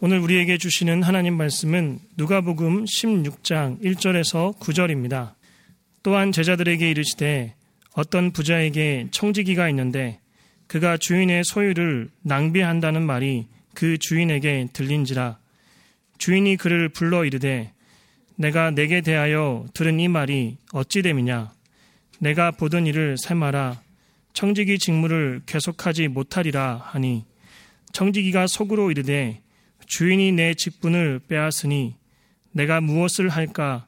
오늘 우리에게 주시는 하나님 말씀은 누가복음 16장 1절에서 9절입니다. 또한 제자들에게 이르시되 어떤 부자에게 청지기가 있는데 그가 주인의 소유를 낭비한다는 말이 그 주인에게 들린지라. 주인이 그를 불러 이르되 내가 내게 대하여 들은 이 말이 어찌 됨이냐? 내가 보던 일을 삶아라. 청지기 직무를 계속하지 못하리라 하니 청지기가 속으로 이르되 주인이 내 직분을 빼앗으니 내가 무엇을 할까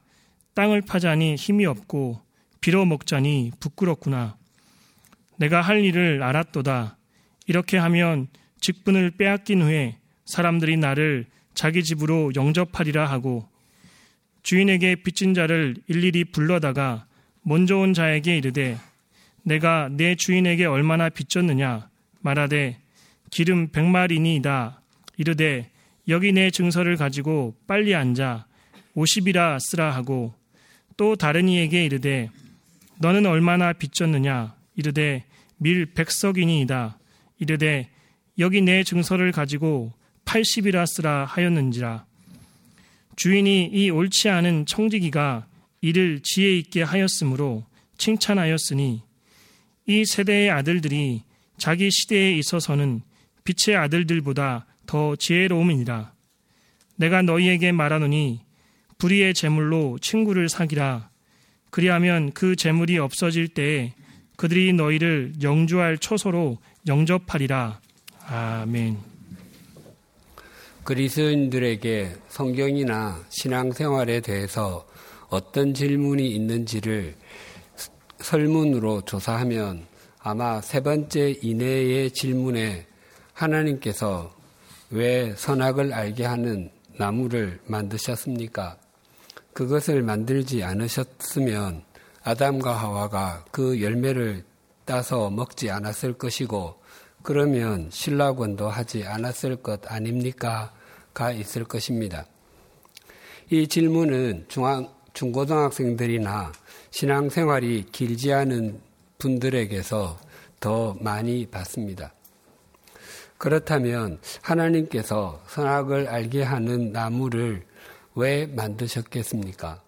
땅을 파자니 힘이 없고 빌어 먹자니 부끄럽구나. 내가 할 일을 알았도다. 이렇게 하면 직분을 빼앗긴 후에 사람들이 나를 자기 집으로 영접하리라 하고 주인에게 빚진 자를 일일이 불러다가 먼저 온 자에게 이르되 내가 내 주인에게 얼마나 빚졌느냐 말하되 기름 백마리니이다 이르되 여기 내 증서를 가지고 빨리 앉아 오십이라 쓰라 하고 또 다른 이에게 이르되 너는 얼마나 빚졌느냐? 이르되 밀 백석이니이다. 이르되 여기 내 증서를 가지고 팔십이라 쓰라 하였는지라. 주인이 이 옳지 않은 청지기가 이를 지혜 있게 하였으므로 칭찬하였으니 이 세대의 아들들이 자기 시대에 있어서는 빛의 아들들보다 더 지혜로움이니라. 내가 너희에게 말하노니 불의의 재물로 친구를 사기라. 그리하면 그 재물이 없어질 때에 그들이 너희를 영주할 초소로 영접하리라. 아멘. 그리스인들에게 성경이나 신앙생활에 대해서 어떤 질문이 있는지를 설문으로 조사하면 아마 세 번째 이내의 질문에 하나님께서 왜 선악을 알게 하는 나무를 만드셨습니까? 그것을 만들지 않으셨으면 아담과 하와가 그 열매를 따서 먹지 않았을 것이고 그러면 신라권도 하지 않았을 것 아닙니까? 가 있을 것입니다. 이 질문은 중앙, 중고등학생들이나 신앙생활이 길지 않은 분들에게서 더 많이 받습니다. 그렇다면 하나님께서 선악을 알게 하는 나무를 왜 만드셨겠습니까?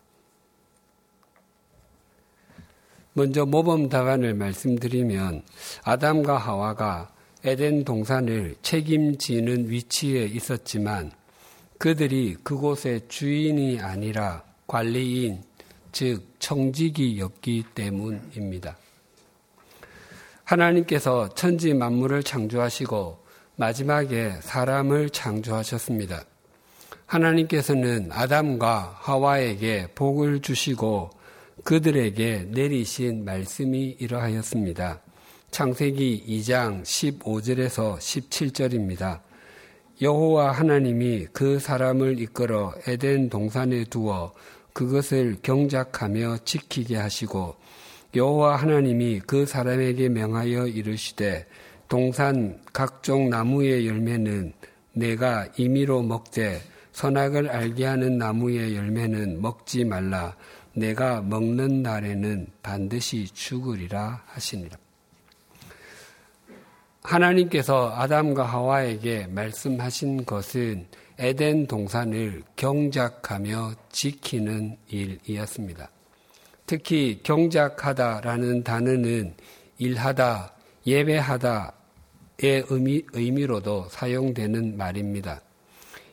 먼저 모범 답안을 말씀드리면 아담과 하와가 에덴 동산을 책임지는 위치에 있었지만 그들이 그곳의 주인이 아니라 관리인, 즉 청지기였기 때문입니다. 하나님께서 천지 만물을 창조하시고 마지막에 사람을 창조하셨습니다. 하나님께서는 아담과 하와에게 복을 주시고 그들에게 내리신 말씀이 이러하였습니다. 창세기 2장 15절에서 17절입니다. 여호와 하나님이 그 사람을 이끌어 에덴 동산에 두어 그것을 경작하며 지키게 하시고 여호와 하나님이 그 사람에게 명하여 이르시되 동산 각종 나무의 열매는 내가 임의로 먹되 선악을 알게 하는 나무의 열매는 먹지 말라. 내가 먹는 날에는 반드시 죽으리라 하시니라. 하나님께서 아담과 하와에게 말씀하신 것은 에덴 동산을 경작하며 지키는 일이었습니다. 특히 경작하다라는 단어는 일하다, 예배하다 의 의미, 의미로도 사용되는 말입니다.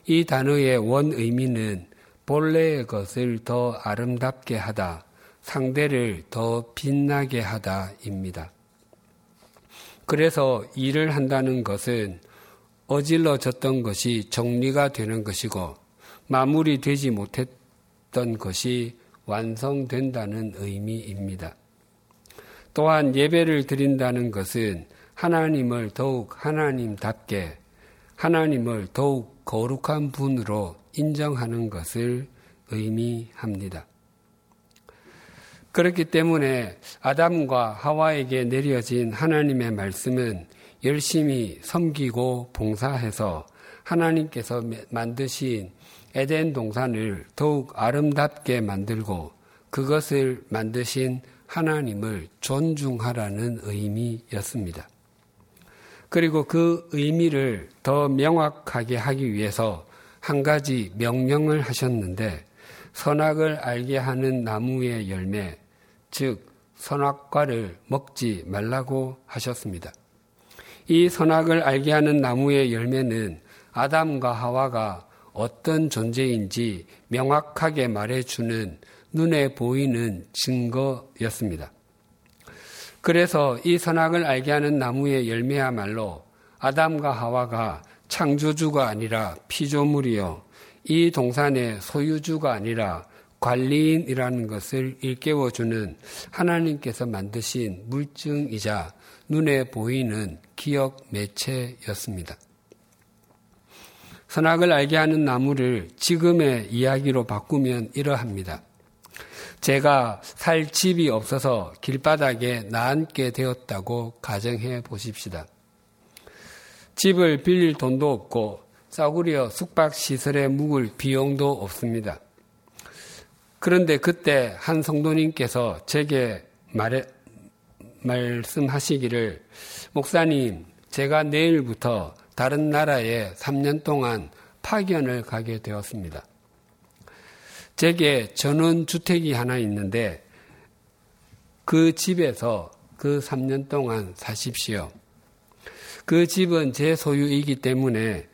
이 단어의 원 의미는 본래의 것을 더 아름답게 하다, 상대를 더 빛나게 하다입니다. 그래서 일을 한다는 것은 어질러졌던 것이 정리가 되는 것이고 마무리되지 못했던 것이 완성된다는 의미입니다. 또한 예배를 드린다는 것은 하나님을 더욱 하나님답게 하나님을 더욱 거룩한 분으로 인정하는 것을 의미합니다. 그렇기 때문에 아담과 하와에게 내려진 하나님의 말씀은 열심히 섬기고 봉사해서 하나님께서 만드신 에덴 동산을 더욱 아름답게 만들고 그것을 만드신 하나님을 존중하라는 의미였습니다. 그리고 그 의미를 더 명확하게 하기 위해서 한 가지 명령을 하셨는데 선악을 알게 하는 나무의 열매, 즉 선악과를 먹지 말라고 하셨습니다. 이 선악을 알게 하는 나무의 열매는 아담과 하와가 어떤 존재인지 명확하게 말해주는 눈에 보이는 증거였습니다. 그래서 이 선악을 알게 하는 나무의 열매야말로 아담과 하와가 창조주가 아니라 피조물이요. 이 동산의 소유주가 아니라 관리인이라는 것을 일깨워주는 하나님께서 만드신 물증이자 눈에 보이는 기억 매체였습니다. 선악을 알게 하는 나무를 지금의 이야기로 바꾸면 이러합니다. 제가 살 집이 없어서 길바닥에 나앉게 되었다고 가정해 보십시다. 집을 빌릴 돈도 없고 싸구려 숙박시설에 묵을 비용도 없습니다. 그런데 그때 한 성도님께서 제게 말해, 말씀하시기를 목사님, 제가 내일부터 다른 나라에 3년 동안 파견을 가게 되었습니다. 제게 전원 주택이 하나 있는데 그 집에서 그 3년 동안 사십시오. 그 집은 제 소유이기 때문에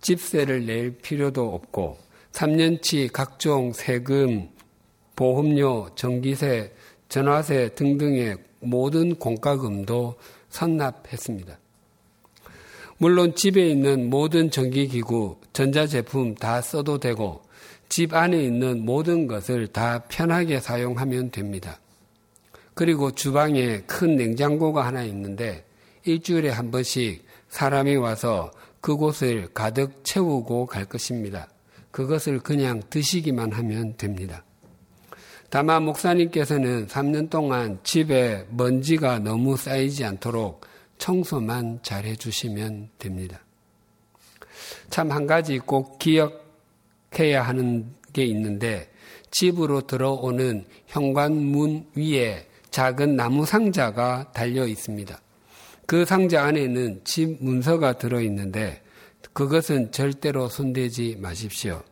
집세를 낼 필요도 없고 3년치 각종 세금, 보험료, 전기세, 전화세 등등의 모든 공과금도 선납했습니다. 물론 집에 있는 모든 전기기구, 전자제품 다 써도 되고 집 안에 있는 모든 것을 다 편하게 사용하면 됩니다. 그리고 주방에 큰 냉장고가 하나 있는데 일주일에 한 번씩 사람이 와서 그곳을 가득 채우고 갈 것입니다. 그것을 그냥 드시기만 하면 됩니다. 다만 목사님께서는 3년 동안 집에 먼지가 너무 쌓이지 않도록 청소만 잘 해 주시면 됩니다. 참 한 가지 꼭 기억 해야 하는 게 있는데 집으로 들어오는 현관문 위에 작은 나무 상자가 달려 있습니다. 그 상자 안에는 집 문서가 들어 있는데 그것은 절대로 손대지 마십시오.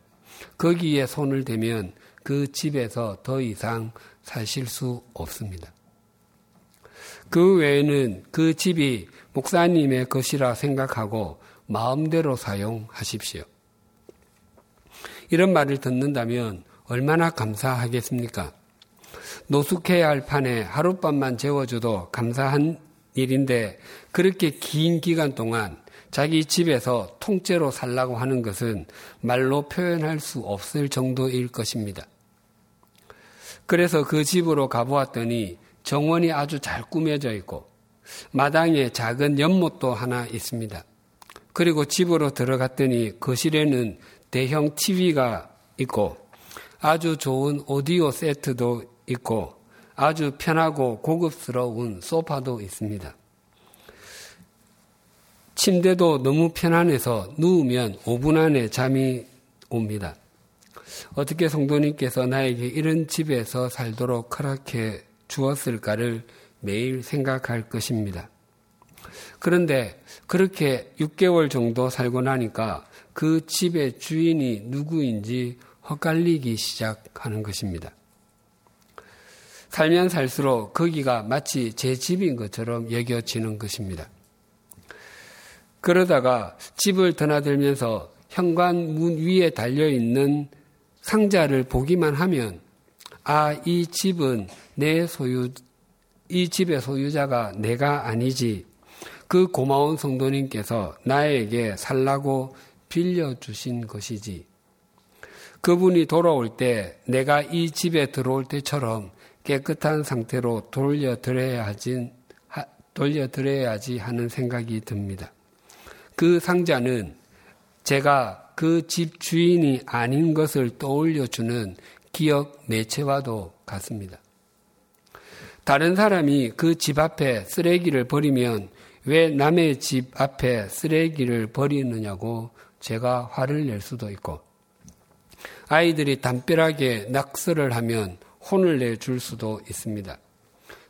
거기에 손을 대면 그 집에서 더 이상 사실 수 없습니다. 그 외에는 그 집이 목사님의 것이라 생각하고 마음대로 사용하십시오. 이런 말을 듣는다면 얼마나 감사하겠습니까? 노숙해야 할 판에 하룻밤만 재워줘도 감사한 일인데 그렇게 긴 기간 동안 자기 집에서 통째로 살라고 하는 것은 말로 표현할 수 없을 정도일 것입니다. 그래서 그 집으로 가보았더니 정원이 아주 잘 꾸며져 있고 마당에 작은 연못도 하나 있습니다. 그리고 집으로 들어갔더니 거실에는 대형 TV가 있고 아주 좋은 오디오 세트도 있고 아주 편하고 고급스러운 소파도 있습니다. 침대도 너무 편안해서 누우면 5분 안에 잠이 옵니다. 어떻게 성도님께서 나에게 이런 집에서 살도록 허락해 주었을까를 매일 생각할 것입니다. 그런데 그렇게 6개월 정도 살고 나니까 그 집의 주인이 누구인지 헛갈리기 시작하는 것입니다. 살면 살수록 거기가 마치 제 집인 것처럼 여겨지는 것입니다. 그러다가 집을 드나들면서 현관 문 위에 달려있는 상자를 보기만 하면 아, 이 집은 내 소유, 이 집의 소유자가 내가 아니지. 그 고마운 성도님께서 나에게 살라고 빌려주신 것이지. 그분이 돌아올 때 내가 이 집에 들어올 때처럼 깨끗한 상태로 돌려드려야지, 돌려드려야지 하는 생각이 듭니다. 그 상자는 제가 그 집 주인이 아닌 것을 떠올려주는 기억 매체와도 같습니다. 다른 사람이 그 집 앞에 쓰레기를 버리면 왜 남의 집 앞에 쓰레기를 버리느냐고 제가 화를 낼 수도 있고, 아이들이 담벼락에 낙서를 하면 혼을 내줄 수도 있습니다.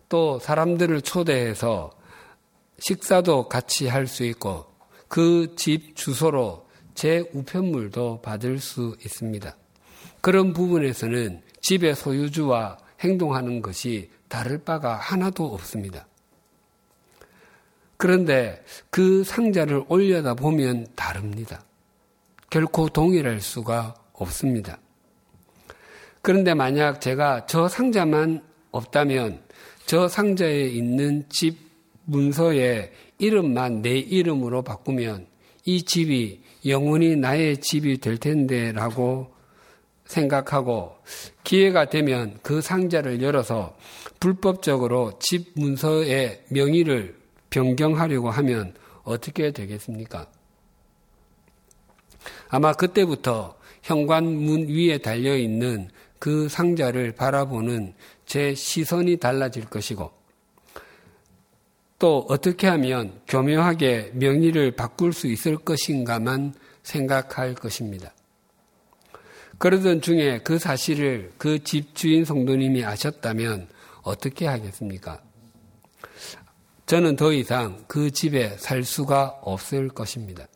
또 사람들을 초대해서 식사도 같이 할 수 있고, 그 집 주소로 제 우편물도 받을 수 있습니다. 그런 부분에서는 집의 소유주와 행동하는 것이 다를 바가 하나도 없습니다. 그런데 그 상자를 올려다 보면 다릅니다. 결코 동일할 수가 없습니다. 그런데 만약 제가 저 상자만 없다면 저 상자에 있는 집 문서의 이름만 내 이름으로 바꾸면 이 집이 영원히 나의 집이 될 텐데 라고 생각하고 기회가 되면 그 상자를 열어서 불법적으로 집 문서의 명의를 변경하려고 하면 어떻게 되겠습니까? 아마 그때부터 현관문 위에 달려 있는 그 상자를 바라보는 제 시선이 달라질 것이고 또 어떻게 하면 교묘하게 명의를 바꿀 수 있을 것인가만 생각할 것입니다. 그러던 중에 그 사실을 그 집주인 성도님이 아셨다면 어떻게 하겠습니까? 저는 더 이상 그 집에 살 수가 없을 것입니다.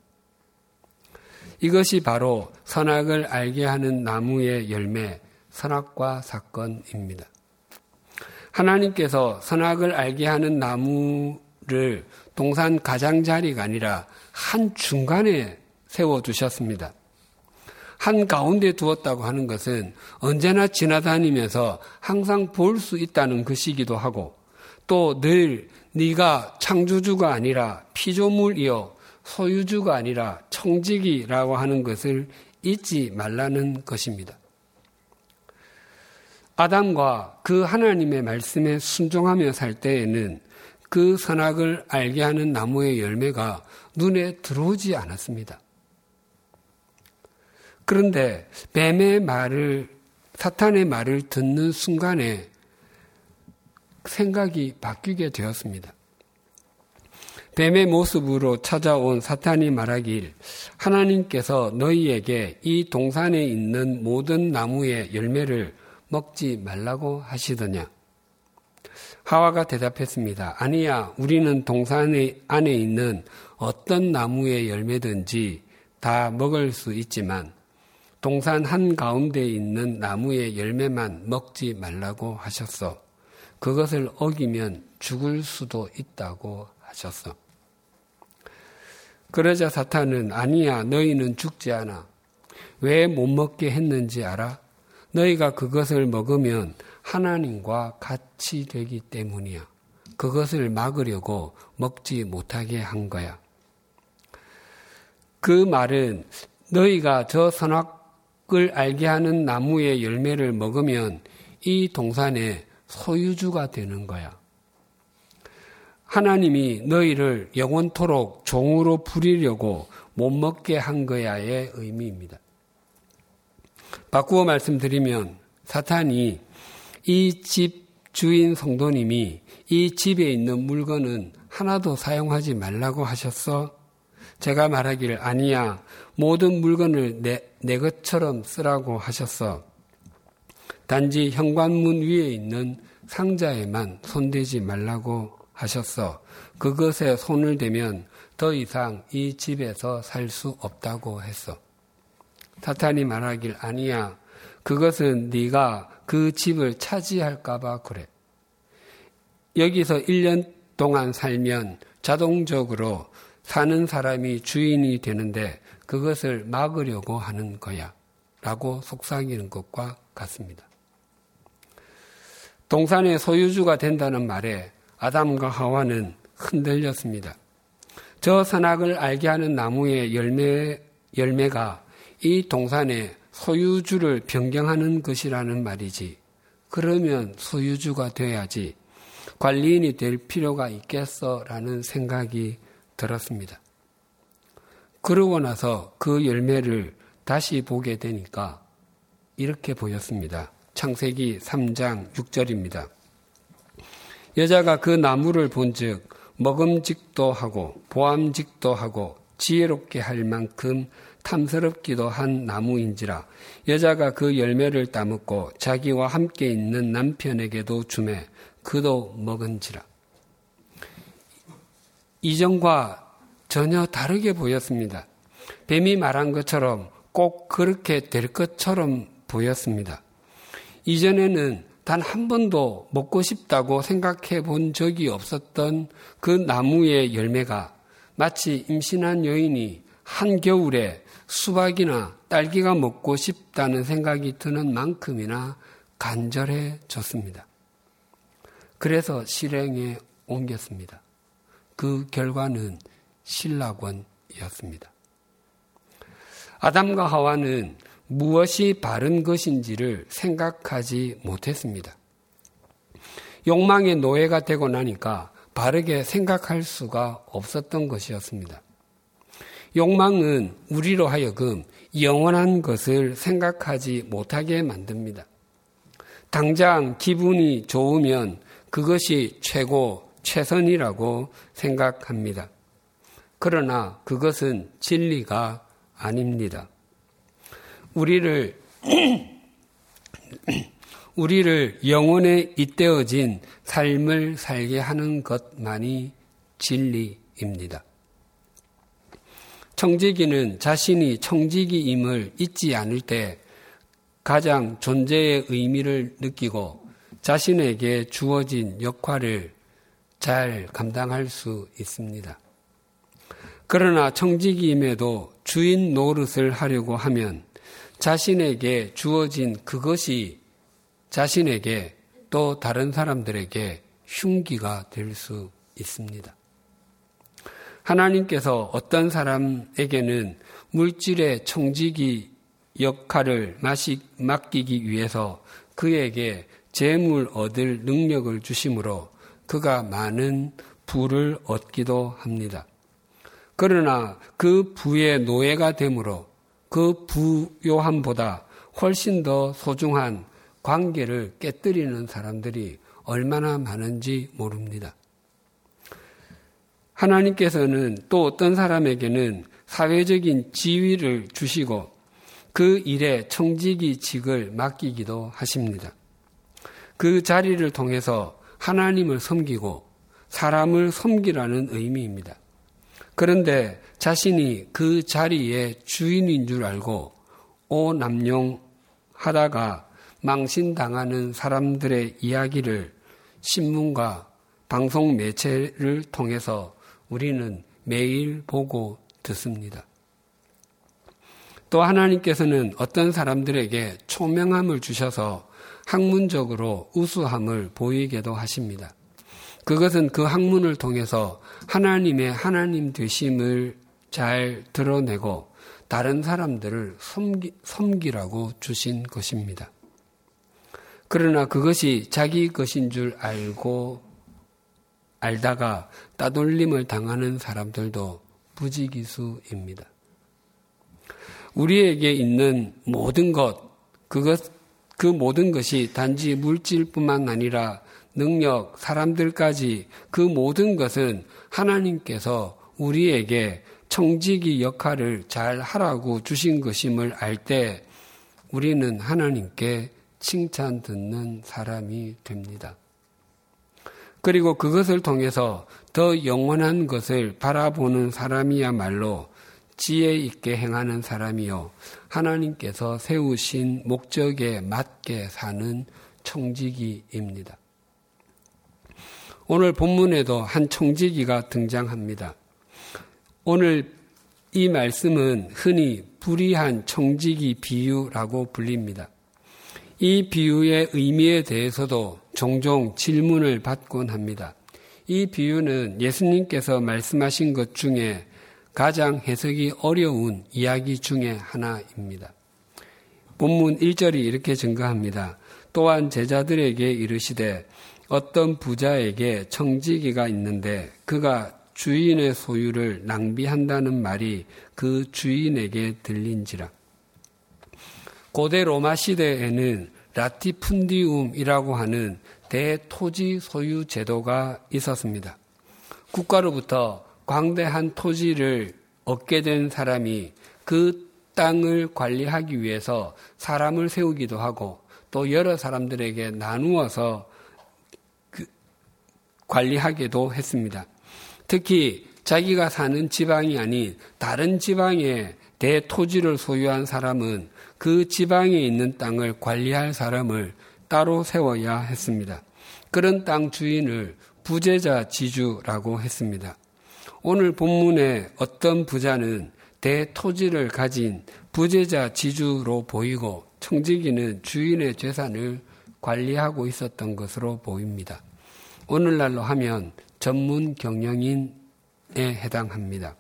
이것이 바로 선악을 알게 하는 나무의 열매, 선악과 사건입니다. 하나님께서 선악을 알게 하는 나무를 동산 가장자리가 아니라 한 중간에 세워두셨습니다. 한 가운데 두었다고 하는 것은 언제나 지나다니면서 항상 볼 수 있다는 것이기도 하고 또 늘 네가 창조주가 아니라 피조물이요 소유주가 아니라 청지기라고 하는 것을 잊지 말라는 것입니다. 아담과 그 하나님의 말씀에 순종하며 살 때에는 그 선악을 알게 하는 나무의 열매가 눈에 들어오지 않았습니다. 그런데 뱀의 말을, 사탄의 말을 듣는 순간에 생각이 바뀌게 되었습니다. 뱀의 모습으로 찾아온 사탄이 말하길 하나님께서 너희에게 이 동산에 있는 모든 나무의 열매를 먹지 말라고 하시더냐? 하와가 대답했습니다. 아니야, 우리는 동산 안에 있는 어떤 나무의 열매든지 다 먹을 수 있지만 동산 한 가운데 있는 나무의 열매만 먹지 말라고 하셨어. 그것을 어기면 죽을 수도 있다고 하셨어. 그러자 사탄은 아니야, 너희는 죽지 않아. 왜 못 먹게 했는지 알아? 너희가 그것을 먹으면 하나님과 같이 되기 때문이야. 그것을 막으려고 먹지 못하게 한 거야. 그 말은 너희가 저 선악을 알게 하는 나무의 열매를 먹으면 이 동산의 소유주가 되는 거야. 하나님이 너희를 영원토록 종으로 부리려고 못 먹게 한 거야의 의미입니다. 바꾸어 말씀드리면 사탄이 이 집 주인 성도님이 이 집에 있는 물건은 하나도 사용하지 말라고 하셨어? 제가 말하기를 아니야. 모든 물건을 내, 내 것처럼 쓰라고 하셨어. 단지 현관문 위에 있는 상자에만 손대지 말라고 하셨어. 그것에 손을 대면 더 이상 이 집에서 살 수 없다고 했어. 사탄이 말하길 아니야. 그것은 네가 그 집을 차지할까봐 그래. 여기서 1년 동안 살면 자동적으로 사는 사람이 주인이 되는데 그것을 막으려고 하는 거야. 라고 속삭이는 것과 같습니다. 동산의 소유주가 된다는 말에 아담과 하와는 흔들렸습니다. 저 선악을 알게 하는 나무의 열매, 열매가 이 동산의 소유주를 변경하는 것이라는 말이지. 그러면 소유주가 돼야지 관리인이 될 필요가 있겠어라는 생각이 들었습니다. 그러고 나서 그 열매를 다시 보게 되니까 이렇게 보였습니다. 창세기 3장 6절입니다. 여자가 그 나무를 본즉 먹음직도 하고 보암직도 하고 지혜롭게 할 만큼 탐스럽기도 한 나무인지라 여자가 그 열매를 따먹고 자기와 함께 있는 남편에게도 주매 그도 먹은지라 이전과 전혀 다르게 보였습니다. 뱀이 말한 것처럼 꼭 그렇게 될 것처럼 보였습니다. 이전에는 단 한 번도 먹고 싶다고 생각해 본 적이 없었던 그 나무의 열매가 마치 임신한 여인이 한겨울에 수박이나 딸기가 먹고 싶다는 생각이 드는 만큼이나 간절해졌습니다. 그래서 실행에 옮겼습니다. 그 결과는 신락원이었습니다. 아담과 하와는 무엇이 바른 것인지를 생각하지 못했습니다. 욕망의 노예가 되고 나니까 바르게 생각할 수가 없었던 것이었습니다. 욕망은 우리로 하여금 영원한 것을 생각하지 못하게 만듭니다. 당장 기분이 좋으면 그것이 최고, 최선이라고 생각합니다. 그러나 그것은 진리가 아닙니다. 우리를 우리를 영혼에 잇대어진 삶을 살게 하는 것만이 진리입니다. 청지기는 자신이 청지기임을 잊지 않을 때 가장 존재의 의미를 느끼고 자신에게 주어진 역할을 잘 감당할 수 있습니다. 그러나 청지기임에도 주인 노릇을 하려고 하면 자신에게 주어진 그것이 자신에게 또 다른 사람들에게 흉기가 될 수 있습니다. 하나님께서 어떤 사람에게는 물질의 청지기 역할을 맡기기 위해서 그에게 재물 얻을 능력을 주심으로 그가 많은 부를 얻기도 합니다. 그러나 그 부의 노예가 되므로 그 부요함보다 훨씬 더 소중한 관계를 깨뜨리는 사람들이 얼마나 많은지 모릅니다. 하나님께서는 또 어떤 사람에게는 사회적인 지위를 주시고 그 일에 청지기 직을 맡기기도 하십니다. 그 자리를 통해서 하나님을 섬기고 사람을 섬기라는 의미입니다. 그런데 자신이 그 자리의 주인인 줄 알고 오남용하다가 망신당하는 사람들의 이야기를 신문과 방송 매체를 통해서 우리는 매일 보고 듣습니다. 또 하나님께서는 어떤 사람들에게 초명함을 주셔서 학문적으로 우수함을 보이게도 하십니다. 그것은 그 학문을 통해서 하나님의 하나님 되심을 잘 드러내고 다른 사람들을 섬기, 섬기라고 주신 것입니다. 그러나 그것이 자기 것인 줄 알고 알다가 따돌림을 당하는 사람들도 부지기수입니다. 우리에게 있는 모든 것, 그것, 그 모든 것이 단지 물질뿐만 아니라 능력, 사람들까지 그 모든 것은 하나님께서 우리에게 청지기 역할을 잘 하라고 주신 것임을 알 때 우리는 하나님께 칭찬 듣는 사람이 됩니다. 그리고 그것을 통해서 더 영원한 것을 바라보는 사람이야말로 지혜 있게 행하는 사람이요. 하나님께서 세우신 목적에 맞게 사는 청지기입니다. 오늘 본문에도 한 청지기가 등장합니다. 오늘 이 말씀은 흔히 불의한 청지기 비유라고 불립니다. 이 비유의 의미에 대해서도 종종 질문을 받곤 합니다. 이 비유는 예수님께서 말씀하신 것 중에 가장 해석이 어려운 이야기 중에 하나입니다. 본문 1절이 이렇게 증가합니다. 또한 제자들에게 이르시되 어떤 부자에게 청지기가 있는데 그가 주인의 소유를 낭비한다는 말이 그 주인에게 들린지라. 고대 로마 시대에는 라티푼디움이라고 하는 대토지 소유 제도가 있었습니다. 국가로부터 광대한 토지를 얻게 된 사람이 그 땅을 관리하기 위해서 사람을 세우기도 하고 또 여러 사람들에게 나누어서 그 관리하기도 했습니다. 특히 자기가 사는 지방이 아닌 다른 지방에 대토지를 소유한 사람은 그 지방에 있는 땅을 관리할 사람을 따로 세워야 했습니다. 그런 땅 주인을 부재자 지주라고 했습니다. 오늘 본문의 어떤 부자는 대토지를 가진 부재자 지주로 보이고 청지기는 주인의 재산을 관리하고 있었던 것으로 보입니다. 오늘날로 하면 전문 경영인에 해당합니다.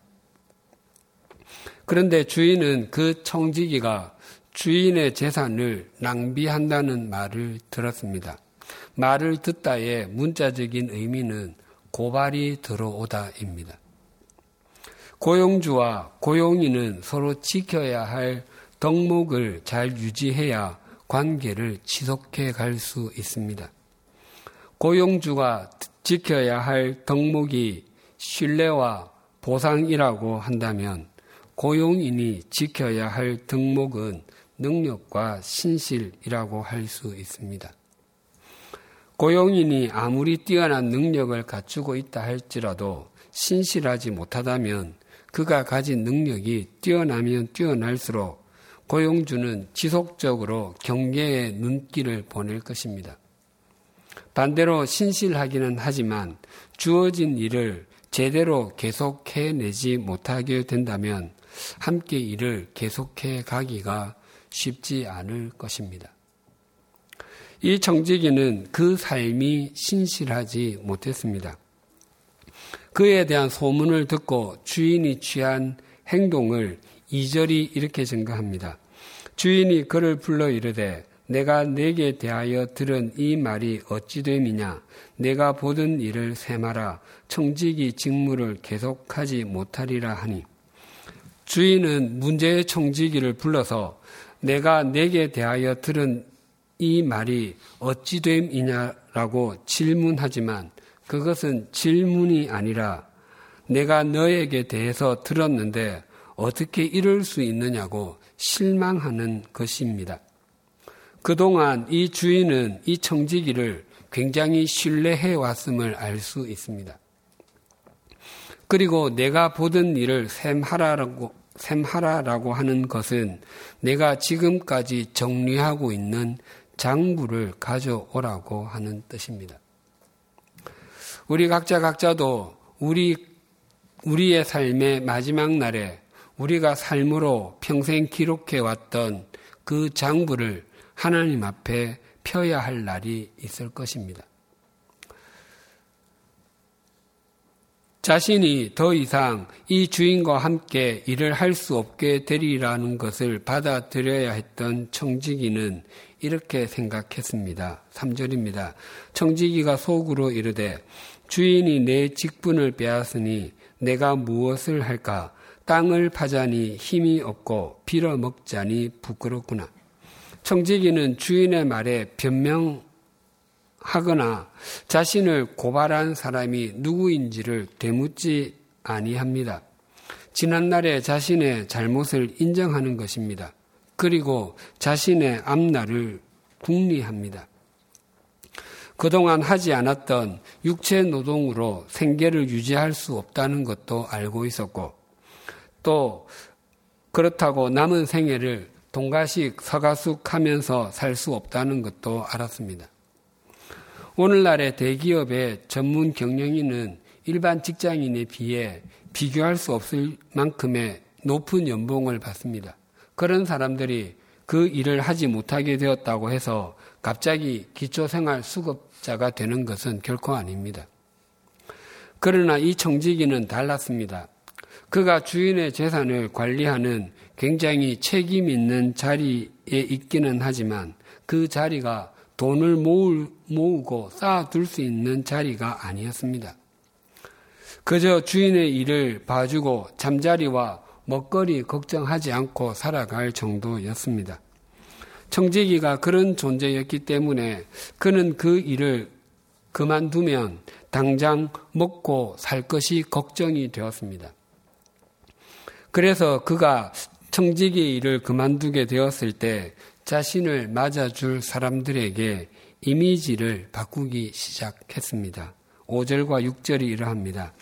그런데 주인은 그 청지기가 주인의 재산을 낭비한다는 말을 들었습니다. 말을 듣다의 문자적인 의미는 고발이 들어오다입니다. 고용주와 고용인은 서로 지켜야 할 덕목을 잘 유지해야 관계를 지속해 갈 수 있습니다. 고용주가 지켜야 할 덕목이 신뢰와 보상이라고 한다면 고용인이 지켜야 할 덕목은 능력과 신실이라고 할 수 있습니다. 고용인이 아무리 뛰어난 능력을 갖추고 있다 할지라도 신실하지 못하다면 그가 가진 능력이 뛰어나면 뛰어날수록 고용주는 지속적으로 경계의 눈길을 보낼 것입니다. 반대로 신실하기는 하지만 주어진 일을 제대로 계속해내지 못하게 된다면 함께 일을 계속해 가기가 쉽지 않을 것입니다. 이 청지기는 그 삶이 신실하지 못했습니다. 그에 대한 소문을 듣고 주인이 취한 행동을 이절이 이렇게 증가합니다. 주인이 그를 불러 이르되 내가 내게 대하여 들은 이 말이 어찌 됨이냐? 내가 보던 일을 세마라. 청지기 직무를 계속하지 못하리라 하니. 주인은 문제의 청지기를 불러서 내가 내게 대하여 들은 이 말이 어찌 됨이냐라고 질문하지만 그것은 질문이 아니라 내가 너에게 대해서 들었는데 어떻게 이럴 수 있느냐고 실망하는 것입니다. 그동안 이 주인은 이 청지기를 굉장히 신뢰해 왔음을 알 수 있습니다. 그리고 내가 보던 일을 샘하라라고, 샘하라라고 하는 것은 내가 지금까지 정리하고 있는 장부를 가져오라고 하는 뜻입니다. 우리 각자 각자도 우리, 우리의 삶의 마지막 날에 우리가 삶으로 평생 기록해 왔던 그 장부를 하나님 앞에 펴야 할 날이 있을 것입니다. 자신이 더 이상 이 주인과 함께 일을 할 수 없게 되리라는 것을 받아들여야 했던 청지기는 이렇게 생각했습니다. 3절입니다. 청지기가 속으로 이르되 주인이 내 직분을 빼앗으니 내가 무엇을 할까? 땅을 파자니 힘이 없고 빌어먹자니 부끄럽구나. 청지기는 주인의 말에 변명 하거나 자신을 고발한 사람이 누구인지를 되묻지 아니합니다. 지난날에 자신의 잘못을 인정하는 것입니다. 그리고 자신의 앞날을 궁리합니다. 그동안 하지 않았던 육체 노동으로 생계를 유지할 수 없다는 것도 알고 있었고, 또 그렇다고 남은 생애를 동가식 서가숙 하면서 살 수 없다는 것도 알았습니다. 오늘날의 대기업의 전문 경영인은 일반 직장인에 비해 비교할 수 없을 만큼의 높은 연봉을 받습니다. 그런 사람들이 그 일을 하지 못하게 되었다고 해서 갑자기 기초생활 수급자가 되는 것은 결코 아닙니다. 그러나 이 청지기는 달랐습니다. 그가 주인의 재산을 관리하는 굉장히 책임 있는 자리에 있기는 하지만 그 자리가 돈을 모을, 모으고 쌓아둘 수 있는 자리가 아니었습니다. 그저 주인의 일을 봐주고 잠자리와 먹거리 걱정하지 않고 살아갈 정도였습니다. 청지기가 그런 존재였기 때문에 그는 그 일을 그만두면 당장 먹고 살 것이 걱정이 되었습니다. 그래서 그가 청지기 일을 그만두게 되었을 때 자신을 맞아줄 사람들에게 이미지를 바꾸기 시작했습니다. 5절과 6절이 이러합니다.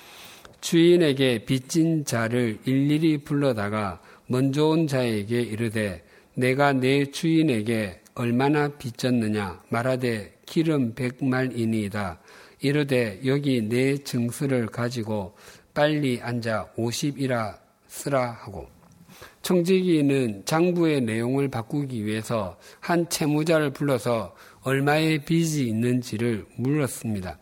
주인에게 빚진 자를 일일이 불러다가 먼저 온 자에게 이르되 내가 내 주인에게 얼마나 빚졌느냐 말하되 기름 백말이니이다. 이르되 여기 내 증서를 가지고 빨리 앉아 오십이라 쓰라 하고 청지기는 장부의 내용을 바꾸기 위해서 한 채무자를 불러서 얼마의 빚이 있는지를 물었습니다.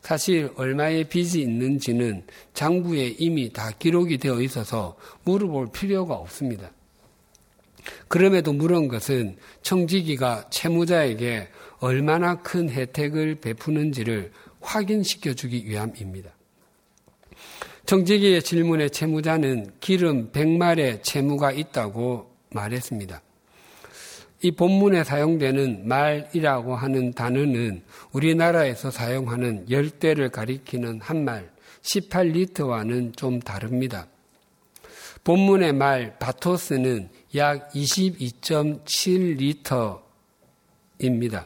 사실 얼마의 빚이 있는지는 장부에 이미 다 기록이 되어 있어서 물어볼 필요가 없습니다. 그럼에도 물은 것은 청지기가 채무자에게 얼마나 큰 혜택을 베푸는지를 확인시켜 주기 위함입니다. 청지기의 질문에 채무자는 기름 100말의 채무가 있다고 말했습니다. 이 본문에 사용되는 말이라고 하는 단어는 우리나라에서 사용하는 열대를 가리키는 한말 18리터와는 좀 다릅니다. 본문의 말 바토스는 약 22.7리터입니다.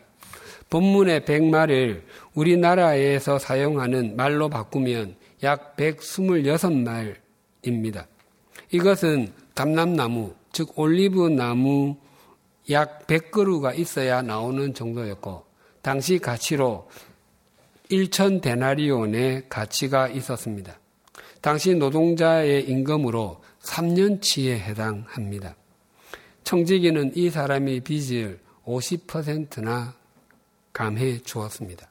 본문의 100말을 우리나라에서 사용하는 말로 바꾸면 약 126말입니다. 이것은 감람나무, 즉 올리브 나무 약 100그루가 있어야 나오는 정도였고 당시 가치로 1천 데나리온의 가치가 있었습니다. 당시 노동자의 임금으로 3년치에 해당합니다. 청지기는 이 사람의 빚을 50%나 감해 주었습니다.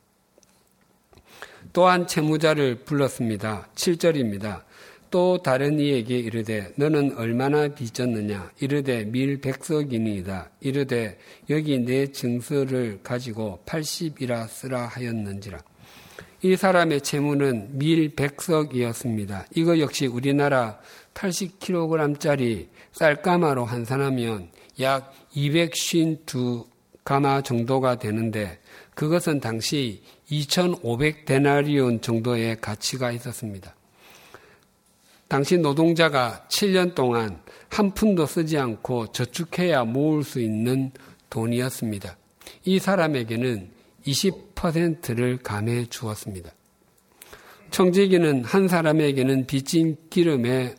또한 채무자를 불렀습니다. 7절입니다. 또 다른 이에게 이르되 너는 얼마나 빚졌느냐 이르되 밀 백석이니이다 이르되 여기 내 증서를 가지고 80이라 쓰라 하였는지라 이 사람의 채무는 밀 백석이었습니다. 이거 역시 우리나라 80kg짜리 쌀가마로 환산하면 약 252 가마 정도가 되는데 그것은 당시 2,500데나리온 정도의 가치가 있었습니다. 당시 노동자가 7년 동안 한 푼도 쓰지 않고 저축해야 모을 수 있는 돈이었습니다. 이 사람에게는 20%를 감해 주었습니다. 청지기는 한 사람에게는 빚진 기름의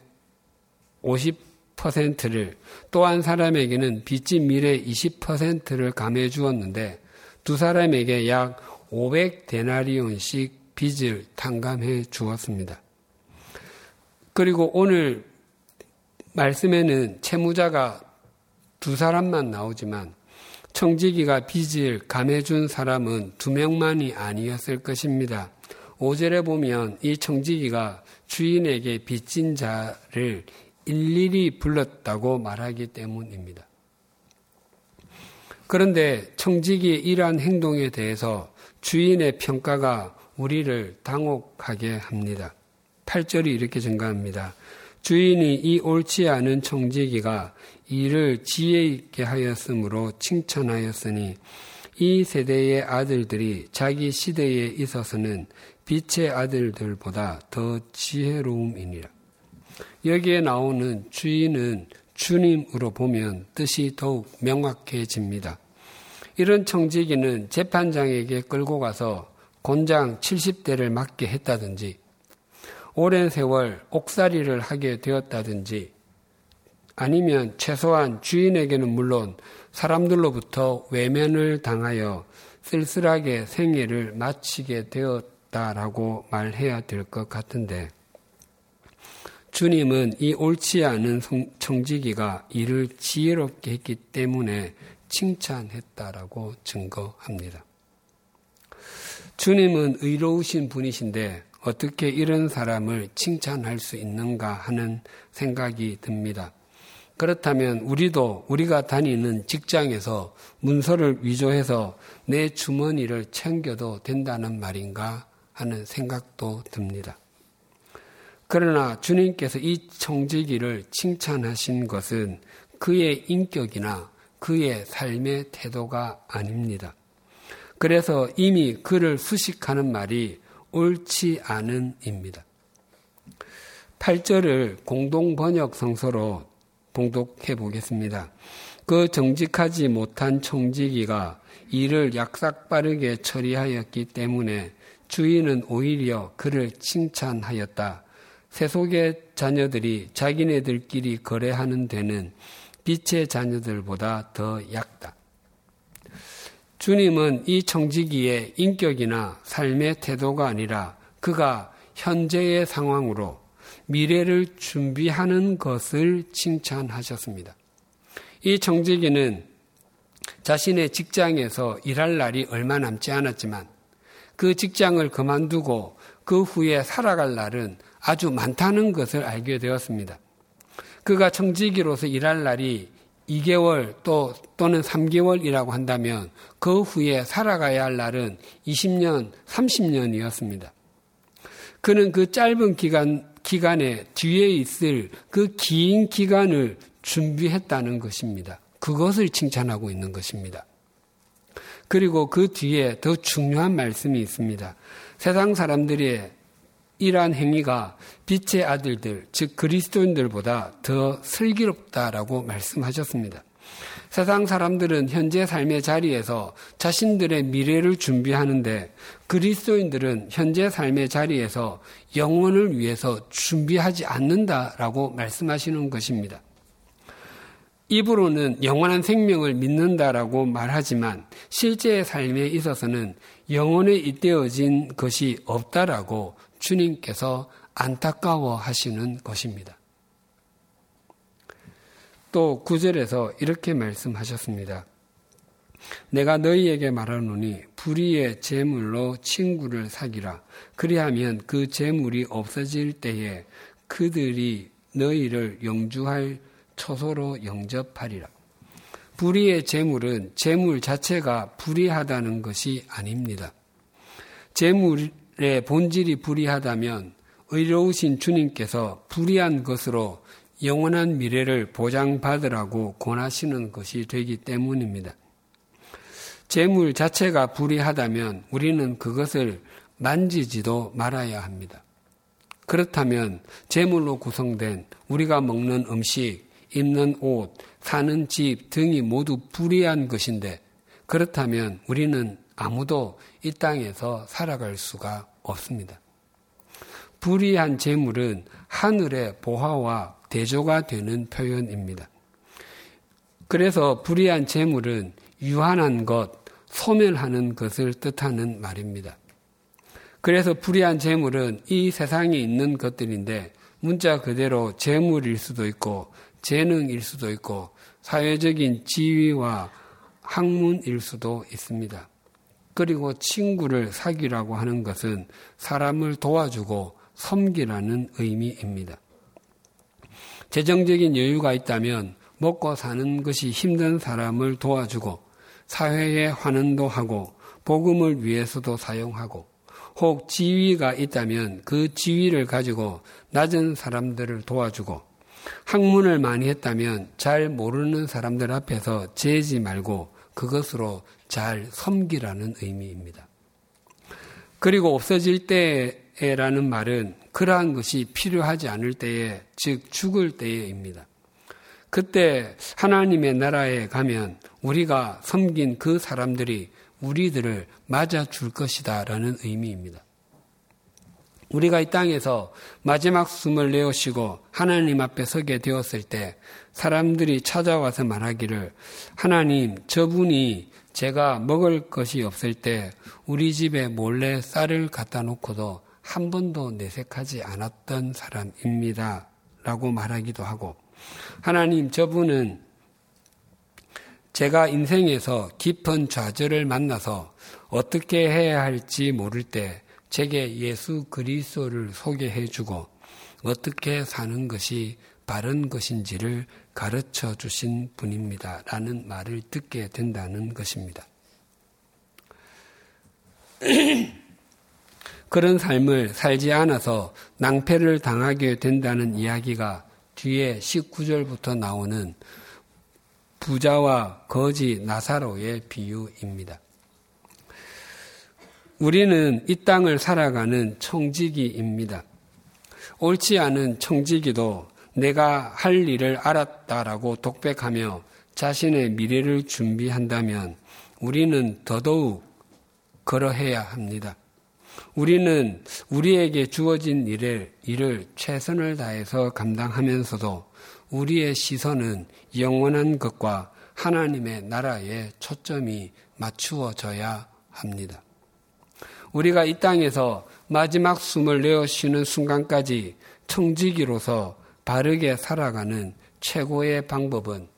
50%를 또 한 사람에게는 빚진 밀의 20%를 감해 주었는데 두 사람에게 약 500데나리온씩 빚을 탕감해 주었습니다. 그리고 오늘 말씀에는 채무자가 두 사람만 나오지만 청지기가 빚을 감해준 사람은 두 명만이 아니었을 것입니다. 5절에 보면 이 청지기가 주인에게 빚진 자를 일일이 불렀다고 말하기 때문입니다. 그런데 청지기의 이러한 행동에 대해서 주인의 평가가 우리를 당혹하게 합니다. 8절이 이렇게 증가합니다. 주인이 이 옳지 않은 청지기가 이를 지혜 있게 하였으므로 칭찬하였으니 이 세대의 아들들이 자기 시대에 있어서는 빛의 아들들보다 더 지혜로움이니라. 여기에 나오는 주인은 주님으로 보면 뜻이 더욱 명확해집니다. 이런 청지기는 재판장에게 끌고 가서 곤장 70대를 맞게 했다든지 오랜 세월 옥살이를 하게 되었다든지 아니면 최소한 주인에게는 물론 사람들로부터 외면을 당하여 쓸쓸하게 생애를 마치게 되었다라고 말해야 될 것 같은데 주님은 이 옳지 않은 청지기가 이를 지혜롭게 했기 때문에 칭찬했다라고 증거합니다. 주님은 의로우신 분이신데 어떻게 이런 사람을 칭찬할 수 있는가 하는 생각이 듭니다. 그렇다면 우리도 우리가 다니는 직장에서 문서를 위조해서 내 주머니를 챙겨도 된다는 말인가 하는 생각도 듭니다. 그러나 주님께서 이 청지기를 칭찬하신 것은 그의 인격이나 그의 삶의 태도가 아닙니다. 그래서 이미 그를 수식하는 말이 옳지 않은입니다. 8절을 공동 번역 성서로 봉독해 보겠습니다. 그 정직하지 못한 청지기가 일을 약삭 빠르게 처리하였기 때문에 주인은 오히려 그를 칭찬하였다. 세속의 자녀들이 자기네들끼리 거래하는 데는 빛의 자녀들보다 더 약다. 주님은 이 청지기의 인격이나 삶의 태도가 아니라 그가 현재의 상황으로 미래를 준비하는 것을 칭찬하셨습니다. 이 청지기는 자신의 직장에서 일할 날이 얼마 남지 않았지만 그 직장을 그만두고 그 후에 살아갈 날은 아주 많다는 것을 알게 되었습니다. 그가 청지기로서 일할 날이 2개월 또, 또는 3개월이라고 한다면 그 후에 살아가야 할 날은 20년, 30년이었습니다. 그는 그 짧은 기간, 기간에 뒤에 있을 그 긴 기간을 준비했다는 것입니다. 그것을 칭찬하고 있는 것입니다. 그리고 그 뒤에 더 중요한 말씀이 있습니다. 세상 사람들이 이러한 행위가 빛의 아들들, 즉 그리스도인들보다 더 슬기롭다라고 말씀하셨습니다. 세상 사람들은 현재 삶의 자리에서 자신들의 미래를 준비하는데 그리스도인들은 현재 삶의 자리에서 영혼을 위해서 준비하지 않는다라고 말씀하시는 것입니다. 입으로는 영원한 생명을 믿는다라고 말하지만 실제의 삶에 있어서는 영혼에 잇대어진 것이 없다라고 주님께서 안타까워 하시는 것입니다. 또 구절에서 이렇게 말씀하셨습니다. 내가 너희에게 말하노니 불의의 재물로 친구를 사기라. 그리하면 그 재물이 없어질 때에 그들이 너희를 영주할 초소로 영접하리라. 불의의 재물은 재물 자체가 불의하다는 것이 아닙니다. 재물 의 본질이 불의하다면 의로우신 주님께서 불의한 것으로 영원한 미래를 보장받으라고 권하시는 것이 되기 때문입니다. 재물 자체가 불의하다면 우리는 그것을 만지지도 말아야 합니다. 그렇다면 재물로 구성된 우리가 먹는 음식, 입는 옷, 사는 집 등이 모두 불의한 것인데 그렇다면 우리는 아무도 이 땅에서 살아갈 수가 없습니다. 불의한 재물은 하늘의 보화와 대조가 되는 표현입니다. 그래서 불의한 재물은 유한한 것, 소멸하는 것을 뜻하는 말입니다. 그래서 불의한 재물은 이 세상에 있는 것들인데 문자 그대로 재물일 수도 있고 재능일 수도 있고 사회적인 지위와 학문일 수도 있습니다. 그리고 친구를 사귀라고 하는 것은 사람을 도와주고 섬기라는 의미입니다. 재정적인 여유가 있다면 먹고 사는 것이 힘든 사람을 도와주고 사회에 환원도 하고 복음을 위해서도 사용하고 혹 지위가 있다면 그 지위를 가지고 낮은 사람들을 도와주고 학문을 많이 했다면 잘 모르는 사람들 앞에서 재지 말고 그것으로 잘 섬기라는 의미입니다. 그리고 없어질 때에라는 말은 그러한 것이 필요하지 않을 때에, 즉 죽을 때에입니다. 그때 하나님의 나라에 가면 우리가 섬긴 그 사람들이 우리들을 맞아줄 것이다 라는 의미입니다. 우리가 이 땅에서 마지막 숨을 내어쉬고 하나님 앞에 서게 되었을 때 사람들이 찾아와서 말하기를 하나님 저분이 제가 먹을 것이 없을 때 우리 집에 몰래 쌀을 갖다 놓고도 한 번도 내색하지 않았던 사람입니다. 라고 말하기도 하고 하나님 저분은 제가 인생에서 깊은 좌절을 만나서 어떻게 해야 할지 모를 때 제게 예수 그리스도를 소개해 주고 어떻게 사는 것이 바른 것인지를 가르쳐 주신 분입니다. 라는 말을 듣게 된다는 것입니다. 그런 삶을 살지 않아서 낭패를 당하게 된다는 이야기가 뒤에 19절부터 나오는 부자와 거지 나사로의 비유입니다. 우리는 이 땅을 살아가는 청지기입니다. 옳지 않은 청지기도 내가 할 일을 알았다라고 독백하며 자신의 미래를 준비한다면 우리는 더더욱 그러해야 합니다. 우리는 우리에게 주어진 일을, 일을 최선을 다해서 감당하면서도 우리의 시선은 영원한 것과 하나님의 나라에 초점이 맞추어져야 합니다. 우리가 이 땅에서 마지막 숨을 내어 쉬는 순간까지 청지기로서 바르게 살아가는 최고의 방법은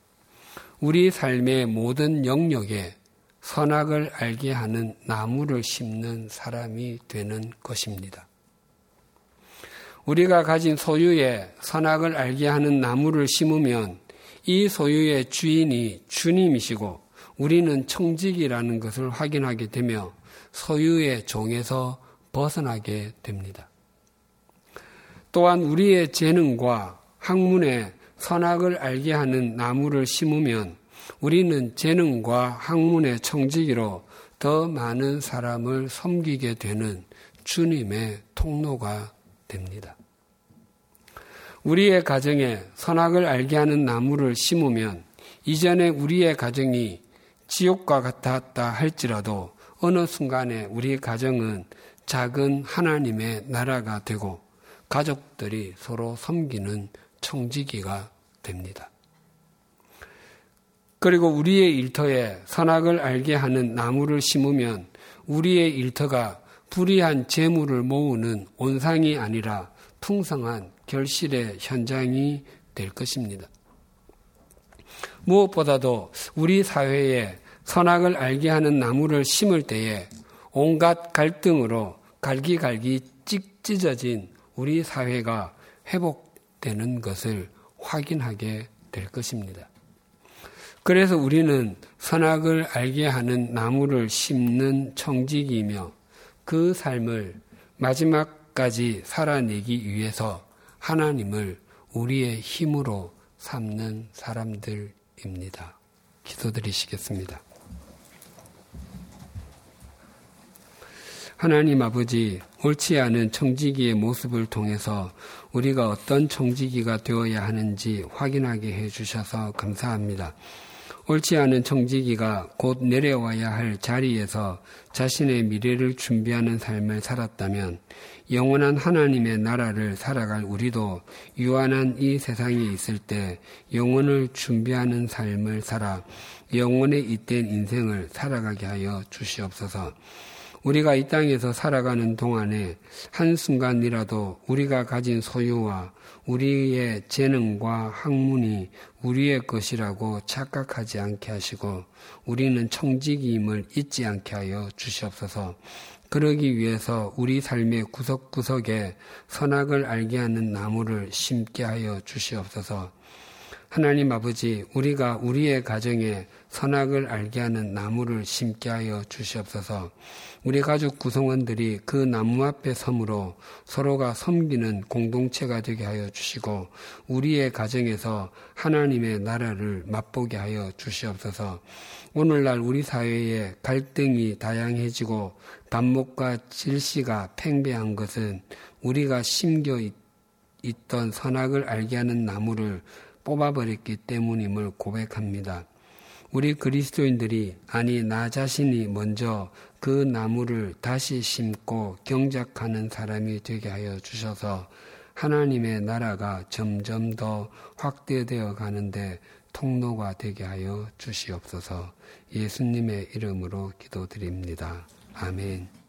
우리 삶의 모든 영역에 선악을 알게 하는 나무를 심는 사람이 되는 것입니다. 우리가 가진 소유에 선악을 알게 하는 나무를 심으면 이 소유의 주인이 주님이시고 우리는 청직이라는 것을 확인하게 되며 소유의 종에서 벗어나게 됩니다. 또한 우리의 재능과 학문에 선악을 알게 하는 나무를 심으면 우리는 재능과 학문의 청지기로 더 많은 사람을 섬기게 되는 주님의 통로가 됩니다. 우리의 가정에 선악을 알게 하는 나무를 심으면 이전에 우리의 가정이 지옥과 같았다 할지라도 어느 순간에 우리 가정은 작은 하나님의 나라가 되고 가족들이 서로 섬기는 청지기가 됩니다. 그리고 우리의 일터에 선악을 알게 하는 나무를 심으면 우리의 일터가 불의한 재물을 모으는 온상이 아니라 풍성한 결실의 현장이 될 것입니다. 무엇보다도 우리 사회에 선악을 알게 하는 나무를 심을 때에 온갖 갈등으로 갈기갈기 찍 찢어진 우리 사회가 회복 되는 것을 확인하게 될 것입니다. 그래서 우리는 선악을 알게 하는 나무를 심는 청직이며 그 삶을 마지막까지 살아내기 위해서 하나님을 우리의 힘으로 삼는 사람들입니다. 기도드리시겠습니다. 하나님 아버지, 옳지 않은 청지기의 모습을 통해서 우리가 어떤 청지기가 되어야 하는지 확인하게 해 주셔서 감사합니다. 옳지 않은 청지기가 곧 내려와야 할 자리에서 자신의 미래를 준비하는 삶을 살았다면 영원한 하나님의 나라를 살아갈 우리도 유한한 이 세상에 있을 때 영혼을 준비하는 삶을 살아 영원에 잇된 인생을 살아가게 하여 주시옵소서. 우리가 이 땅에서 살아가는 동안에 한순간이라도 우리가 가진 소유와 우리의 재능과 학문이 우리의 것이라고 착각하지 않게 하시고 우리는 청지기임을 잊지 않게 하여 주시옵소서. 그러기 위해서 우리 삶의 구석구석에 선악을 알게 하는 나무를 심게 하여 주시옵소서. 하나님 아버지, 우리가 우리의 가정에 선악을 알게 하는 나무를 심게 하여 주시옵소서. 우리 가족 구성원들이 그 나무 앞에 섬으로 서로가 섬기는 공동체가 되게 하여 주시고 우리의 가정에서 하나님의 나라를 맛보게 하여 주시옵소서. 오늘날 우리 사회에 갈등이 다양해지고 반목과 질시가 팽배한 것은 우리가 심겨 있던 선악을 알게 하는 나무를 뽑아버렸기 때문임을 고백합니다. 우리 그리스도인들이 아니 나 자신이 먼저 그 나무를 다시 심고 경작하는 사람이 되게 하여 주셔서 하나님의 나라가 점점 더 확대되어 가는데 통로가 되게 하여 주시옵소서 예수님의 이름으로 기도드립니다. 아멘.